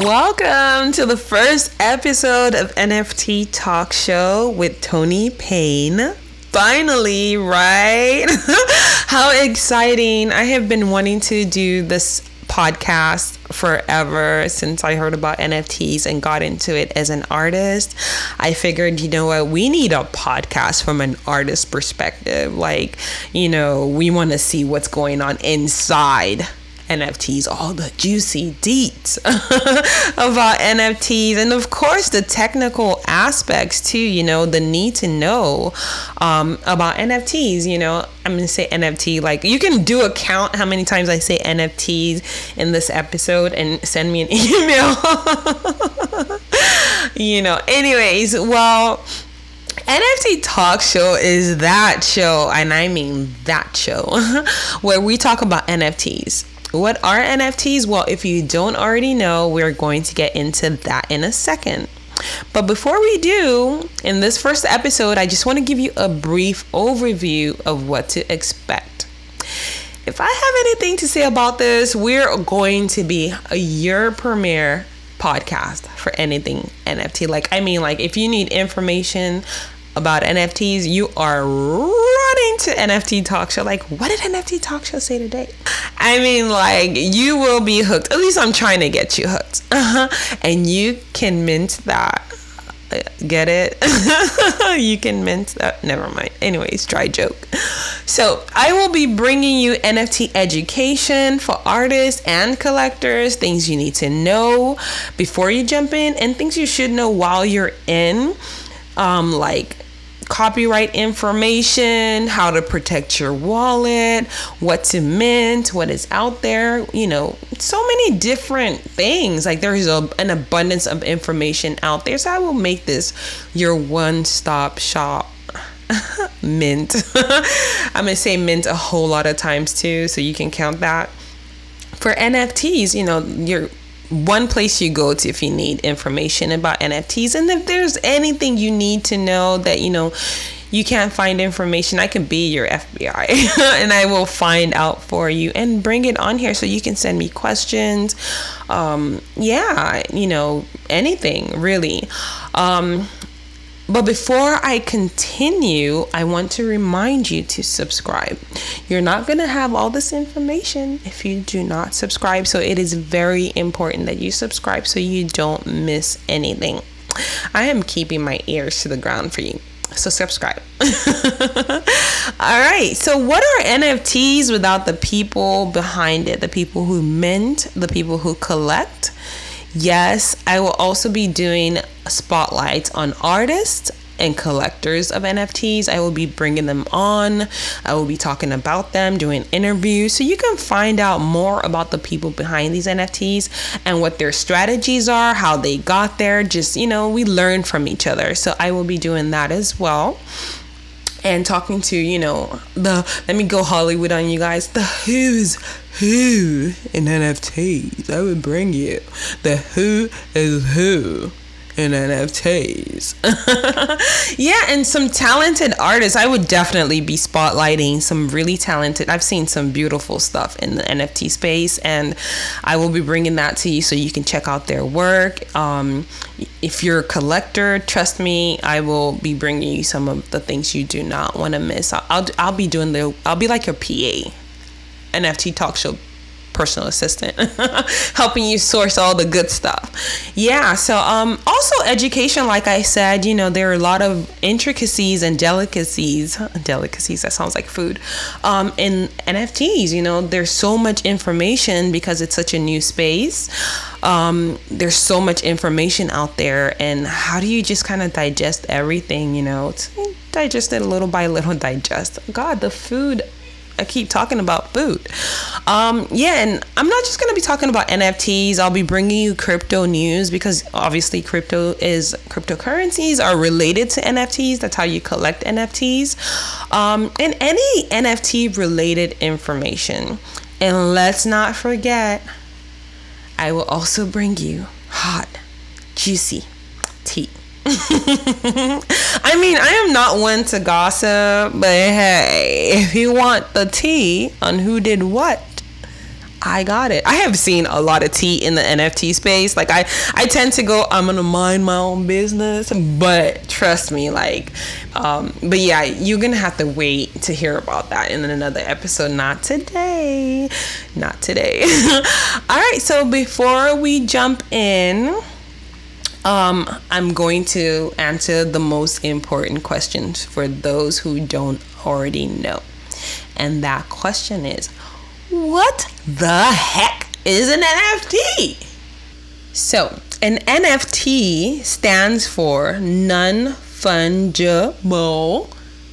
Welcome to the first episode of NFT Talk Show with Tony Payne. Finally, right? How exciting! I have been wanting to do this podcast forever since I heard about NFTs and got into it as an artist. I figured, you know what, we need a podcast from an artist perspective. Like, you know, we want to see what's going on inside NFTs, all the juicy deets about NFTs, and of course the technical aspects too. You know, the need to know um, about NFTs. You know, I'm gonna say NFT. Like you can do a count how many times I say NFTs in this episode and send me an email. you know. Anyways, well. NFT Talk Show is that show, and I mean that show, where we talk about NFTs what are NFTs? Well, if you don't already know, we're going to get into that in a second. But before we do, in this first episode, I just want to give you a brief overview of what to expect. If I have anything to say about this, we're going to be a year premiere podcast for anything NFT. Like, I mean, like, if you need information about NFTs, you are running to NFT Talk Show. Like, what did NFT Talk Show say today? I mean, like, you will be hooked. At least I'm trying to get you hooked. Uh-huh. And you can mint that. Get it? you can mint that. Never mind. Anyways, dry joke. So, I will be bringing you NFT education for artists and collectors, things you need to know before you jump in, and things you should know while you're in. Um, like copyright information, how to protect your wallet, what to mint, what is out there, you know, so many different things. Like there's a, an abundance of information out there. So I will make this your one stop shop. mint. I'm going to say mint a whole lot of times too, so you can count that. For NFTs, you know, you're one place you go to if you need information about NFTs. And if there's anything you need to know that, you know, you can't find information, I can be your FBI and I will find out for you and bring it on here so you can send me questions. Um, yeah, you know, anything really. Um, but before I continue, I want to remind you to subscribe. You're not going to have all this information if you do not subscribe. So it is very important that you subscribe so you don't miss anything. I am keeping my ears to the ground for you. So subscribe. all right. So what are NFTs without the people behind it? The people who mint, the people who collect? Yes, I will also be doing spotlights on artists and collectors of NFTs. I will be bringing them on. I will be talking about them, doing interviews, so you can find out more about the people behind these NFTs and what their strategies are, how they got there. Just, you know, we learn from each other. So I will be doing that as well. And talking to, you know, the, let me go Hollywood on you guys, the who's who in NFTs. I would bring you the who is who in NFTs. yeah, and some talented artists. I would definitely be spotlighting some really talented. I've seen some beautiful stuff in the NFT space, and I will be bringing that to you so you can check out their work. Um, if you're a collector, trust me, I will be bringing you some of the things you do not want to miss. I'll, I'll, I'll be doing the. I'll be like your PA. NFT talk show personal assistant helping you source all the good stuff. Yeah so um also education like i said you know there are a lot of intricacies and delicacies delicacies that sounds like food um in nfts you know there's so much information because it's such a new space. Um there's so much information out there and how do you just kind of digest everything you know? It's, digest it little by little digest. God the food I keep talking about food. Um, yeah, and I'm not just gonna be talking about NFTs. I'll be bringing you crypto news because obviously crypto is cryptocurrencies are related to NFTs. That's how you collect NFTs, um, and any NFT related information. And let's not forget, I will also bring you hot, juicy tea. I mean, I am not one to gossip, but hey, if you want the tea on who did what, I got it. I have seen a lot of tea in the NFT space. Like I, I tend to go, I'm gonna mind my own business, but trust me, like, um, but yeah, you're gonna have to wait to hear about that in another episode. Not today, not today. All right. So before we jump in um, I'm going to answer the most important questions for those who don't already know. And that question is what the heck is an NFT? So, an NFT stands for non fungible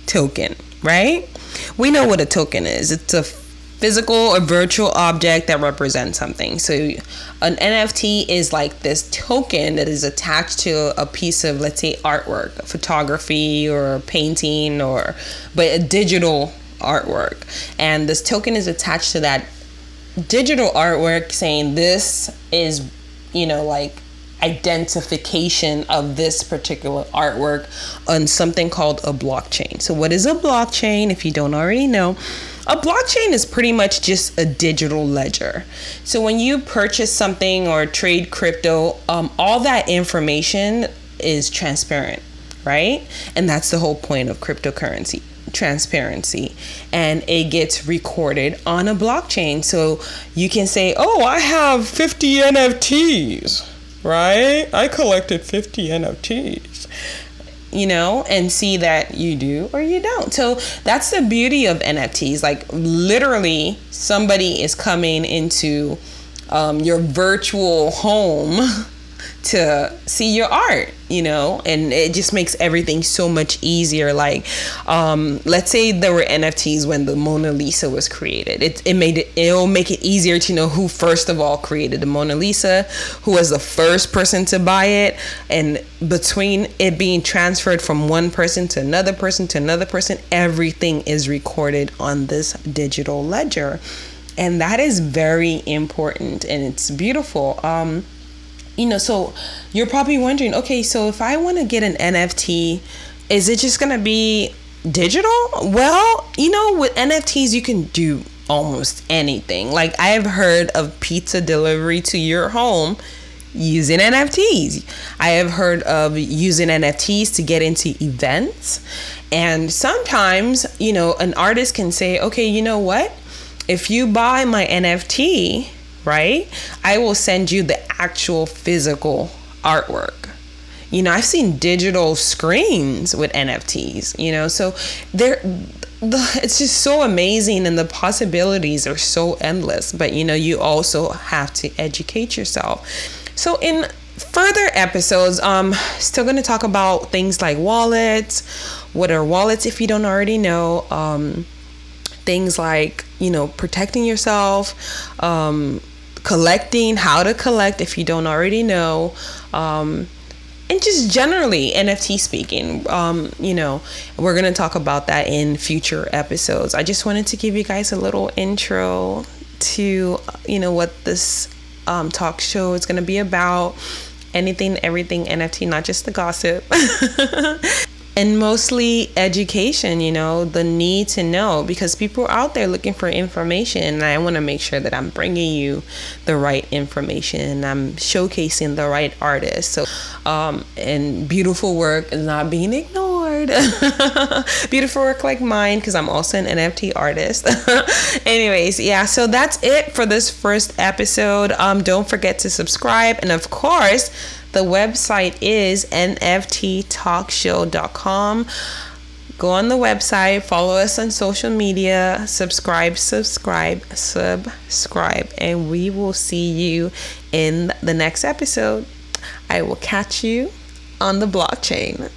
token, right? We know what a token is. It's a physical or virtual object that represents something. So an NFT is like this token that is attached to a piece of let's say artwork, photography or painting or but a digital artwork. And this token is attached to that digital artwork saying this is you know like identification of this particular artwork on something called a blockchain. So what is a blockchain if you don't already know? A blockchain is pretty much just a digital ledger. So when you purchase something or trade crypto, um, all that information is transparent, right? And that's the whole point of cryptocurrency transparency and it gets recorded on a blockchain so you can say oh i have 50 nfts right i collected 50 nfts you know, and see that you do or you don't. So that's the beauty of NFTs. Like literally, somebody is coming into um, your virtual home to see your art you know? And it just makes everything so much easier. Like um, let's say there were nfts when the mona lisa was created. It, it made it it'll make it easier to know who first of all created the mona lisa who was the first person to buy it and between it being transferred from one person to another person to another person everything is recorded on this digital ledger. And that is very important and it's beautiful. Um, you know, so you're probably wondering, okay, so if I want to get an NFT, is it just going to be digital? Well, you know, with NFTs, you can do almost anything. Like, I've heard of pizza delivery to your home using NFTs. I have heard of using NFTs to get into events. And sometimes, you know, an artist can say, okay, you know what? If you buy my NFT, right? I will send you the actual physical artwork. You know, I've seen digital screens with NFTs, you know, so there the, it's just so amazing and the possibilities are so endless, but you know, you also have to educate yourself. So in further episodes, um still going to talk about things like wallets, what are wallets if you don't already know, um things like, you know, protecting yourself, um collecting, how to collect if you don't already know. Um, and just generally NFT speaking, um, you know, we're gonna talk about that in future episodes. I just wanted to give you guys a little intro to, you know, what this um, talk show is gonna be about. Anything, everything NFT, not just the gossip. and mostly education you know the need to know because people are out there looking for information and i want to make sure that i'm bringing you the right information and i'm showcasing the right artists so um, and beautiful work is not being ignored beautiful work like mine because i'm also an nft artist anyways yeah so that's it for this first episode um, don't forget to subscribe and of course the website is nfttalkshow.com. Go on the website, follow us on social media, subscribe, subscribe, subscribe, and we will see you in the next episode. I will catch you on the blockchain.